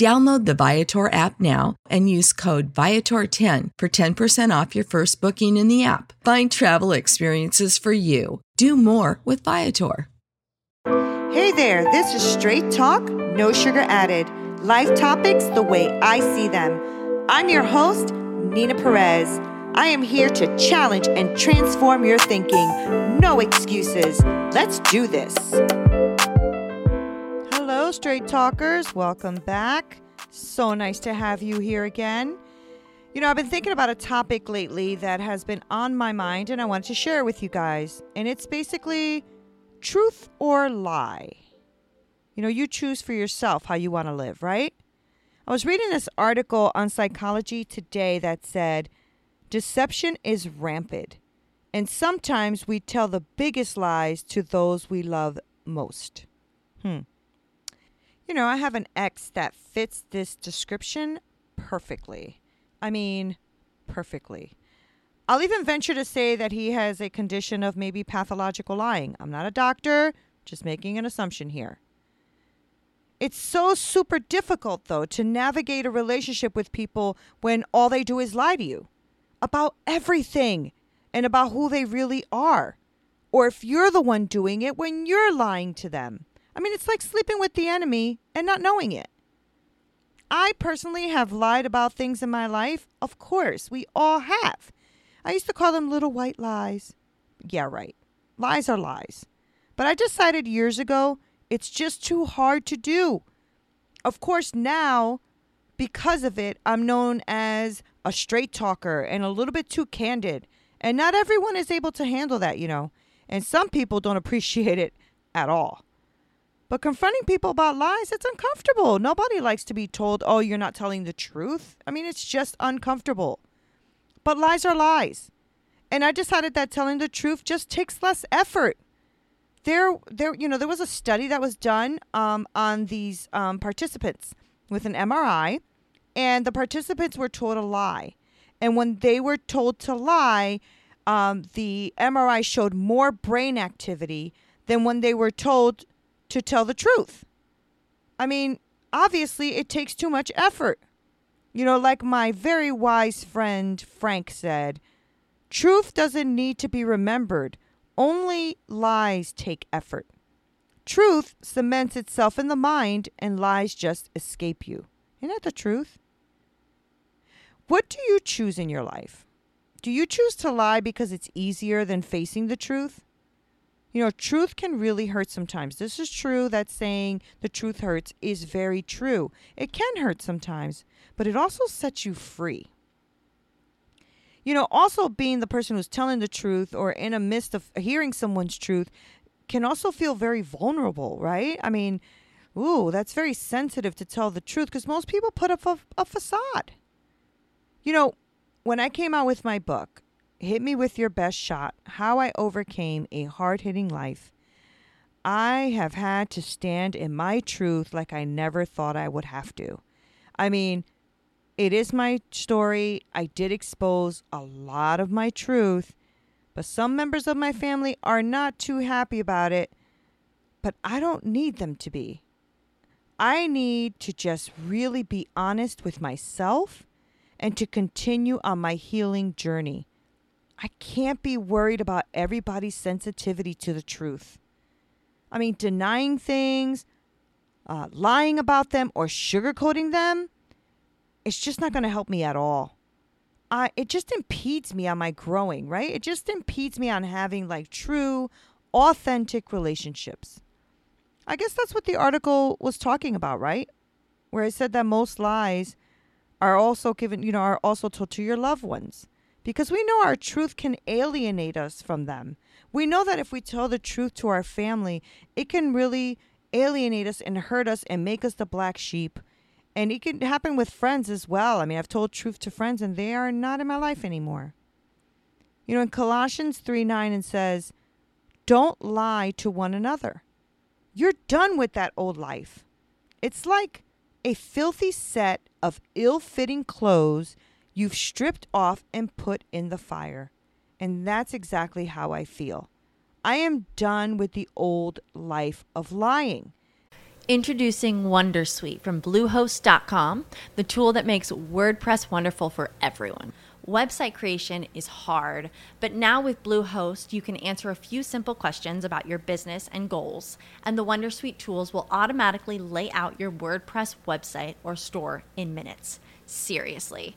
Download the Viator app now and use code Viator10 for 10% off your first booking in the app. Find travel experiences for you. Do more with Viator. Hey there, this is Straight Talk, No Sugar Added. Life topics the way I see them. I'm your host, Nina Perez. I am here to challenge and transform your thinking. No excuses. Let's do this. Straight Talkers. Welcome back. So nice to have you here again. You know, I've been thinking about a topic lately that has been on my mind and I wanted to share with you guys. And it's basically truth or lie. You know, you choose for yourself how you want to live, right? I was reading this article on Psychology Today that said deception is rampant. And sometimes we tell the biggest lies to those we love most. Hmm. You know, I have an ex that fits this description perfectly. I mean, perfectly. I'll even venture to say that he has a condition of maybe pathological lying. I'm not a doctor, just making an assumption here. It's so super difficult, though, to navigate a relationship with people when all they do is lie to you about everything and about who they really are. Or if you're the one doing it when you're lying to them. I mean, it's like sleeping with the enemy and not knowing it. I personally have lied about things in my life. Of course, we all have. I used to call them little white lies. Yeah, right. Lies are lies. But I decided years ago it's just too hard to do. Of course, now, because of it, I'm known as a straight talker and a little bit too candid. And not everyone is able to handle that, you know. And some people don't appreciate it at all. But confronting people about lies, it's uncomfortable. Nobody likes to be told, oh, you're not telling the truth. I mean, it's just uncomfortable. But lies are lies. And I decided that telling the truth just takes less effort. There, there, you know, there was a study that was done um, on these um, participants with an MRI, and the participants were told a lie. And when they were told to lie, um, the MRI showed more brain activity than when they were told to tell the truth. I mean, obviously, it takes too much effort. You know, like my very wise friend Frank said, truth doesn't need to be remembered, only lies take effort. Truth cements itself in the mind, and lies just escape you. Isn't that the truth? What do you choose in your life? Do you choose to lie because it's easier than facing the truth? You know, truth can really hurt sometimes. This is true that saying the truth hurts is very true. It can hurt sometimes, but it also sets you free. You know, also being the person who's telling the truth or in a midst of hearing someone's truth can also feel very vulnerable, right? I mean, ooh, that's very sensitive to tell the truth because most people put up a, a facade. You know, when I came out with my book, Hit Me With Your Best Shot How I Overcame a Hard Hitting Life. I have had to stand in my truth like I never thought I would have to. I mean, it is my story. I did expose a lot of my truth, but some members of my family are not too happy about it. But I don't need them to be. I need to just really be honest with myself and to continue on my healing journey. I can't be worried about everybody's sensitivity to the truth. I mean, denying things, uh, lying about them, or sugarcoating them, it's just not going to help me at all. I, it just impedes me on my growing, right? It just impedes me on having like true, authentic relationships. I guess that's what the article was talking about, right? Where it said that most lies are also given, you know, are also told to your loved ones because we know our truth can alienate us from them. We know that if we tell the truth to our family, it can really alienate us and hurt us and make us the black sheep. And it can happen with friends as well. I mean, I've told truth to friends and they are not in my life anymore. You know, in Colossians 3 9, it says, Don't lie to one another. You're done with that old life. It's like a filthy set of ill fitting clothes you've stripped off and put in the fire. And that's exactly how I feel. I am done with the old life of lying. Introducing Wondersuite from Bluehost.com, the tool that makes WordPress wonderful for everyone. Website creation is hard, but now with Bluehost, you can answer a few simple questions about your business and goals, and the Wondersuite tools will automatically lay out your WordPress website or store in minutes. Seriously.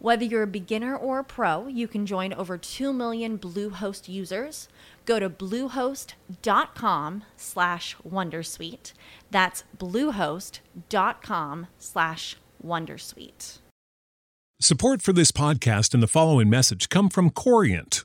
Whether you're a beginner or a pro, you can join over 2 million Bluehost users. Go to bluehost.com slash wondersuite. That's bluehost.com slash wondersuite. Support for this podcast and the following message come from Corient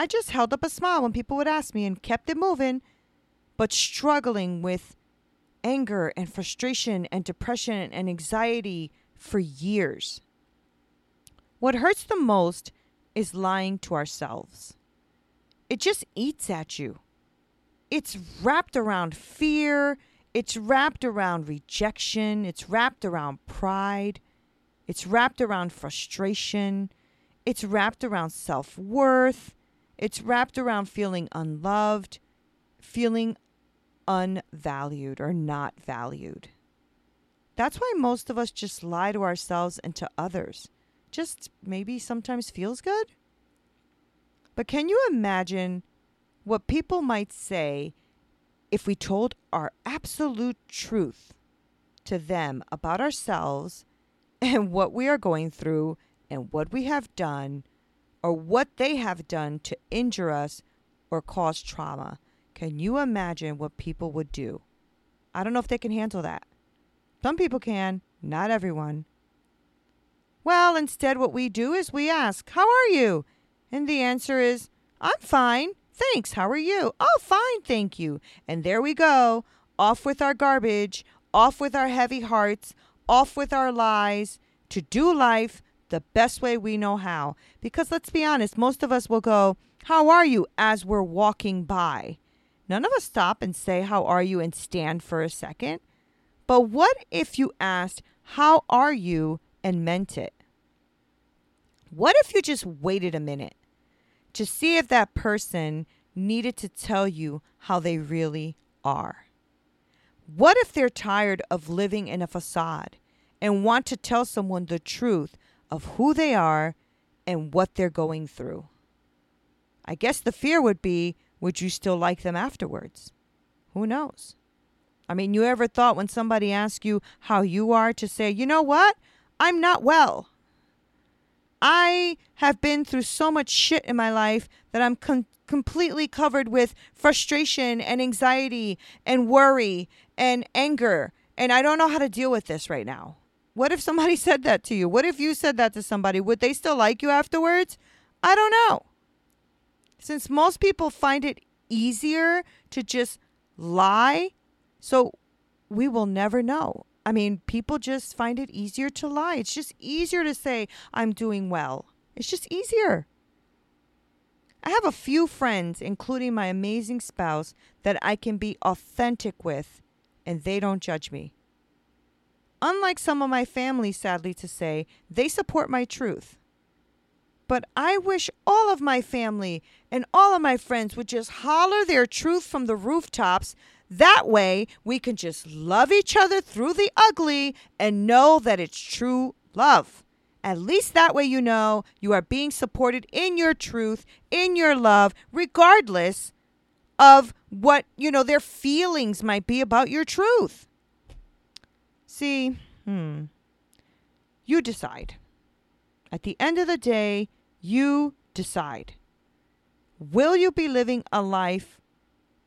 I just held up a smile when people would ask me and kept it moving, but struggling with anger and frustration and depression and anxiety for years. What hurts the most is lying to ourselves. It just eats at you. It's wrapped around fear, it's wrapped around rejection, it's wrapped around pride, it's wrapped around frustration, it's wrapped around self worth, it's wrapped around feeling unloved, feeling unvalued or not valued. That's why most of us just lie to ourselves and to others. Just maybe sometimes feels good. But can you imagine what people might say if we told our absolute truth to them about ourselves and what we are going through and what we have done or what they have done to injure us or cause trauma. Can you imagine what people would do? I don't know if they can handle that. Some people can, not everyone. Well, instead, what we do is we ask, How are you? And the answer is, I'm fine. Thanks. How are you? Oh, fine. Thank you. And there we go. Off with our garbage, off with our heavy hearts, off with our lies to do life the best way we know how. Because let's be honest, most of us will go, How are you? as we're walking by. None of us stop and say, How are you? and stand for a second. But what if you asked, How are you? and meant it? What if you just waited a minute to see if that person needed to tell you how they really are? What if they're tired of living in a facade and want to tell someone the truth of who they are and what they're going through? I guess the fear would be would you still like them afterwards? Who knows? I mean, you ever thought when somebody asks you how you are to say, you know what? I'm not well. I have been through so much shit in my life that I'm com- completely covered with frustration and anxiety and worry and anger. And I don't know how to deal with this right now. What if somebody said that to you? What if you said that to somebody? Would they still like you afterwards? I don't know. Since most people find it easier to just lie, so we will never know. I mean, people just find it easier to lie. It's just easier to say, I'm doing well. It's just easier. I have a few friends, including my amazing spouse, that I can be authentic with, and they don't judge me. Unlike some of my family, sadly to say, they support my truth. But I wish all of my family and all of my friends would just holler their truth from the rooftops. That way, we can just love each other through the ugly and know that it's true love. At least that way, you know you are being supported in your truth, in your love, regardless of what, you know, their feelings might be about your truth. See, hmm, you decide. At the end of the day, you decide. Will you be living a life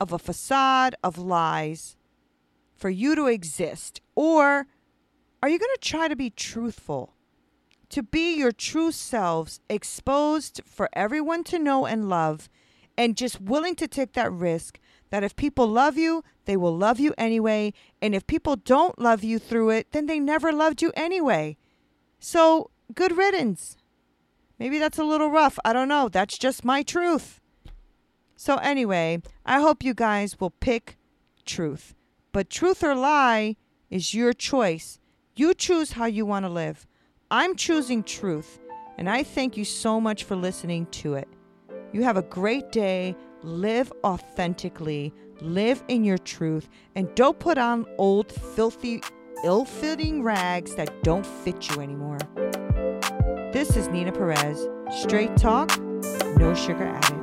of a facade of lies for you to exist? Or are you going to try to be truthful? To be your true selves, exposed for everyone to know and love, and just willing to take that risk that if people love you, they will love you anyway. And if people don't love you through it, then they never loved you anyway. So, good riddance. Maybe that's a little rough. I don't know. That's just my truth. So, anyway, I hope you guys will pick truth. But truth or lie is your choice. You choose how you want to live. I'm choosing truth. And I thank you so much for listening to it. You have a great day. Live authentically. Live in your truth. And don't put on old, filthy, ill fitting rags that don't fit you anymore. This is Nina Perez. Straight talk, no sugar added.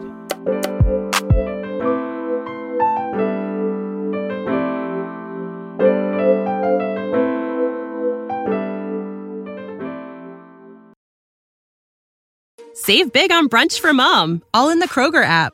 Save big on brunch for mom, all in the Kroger app.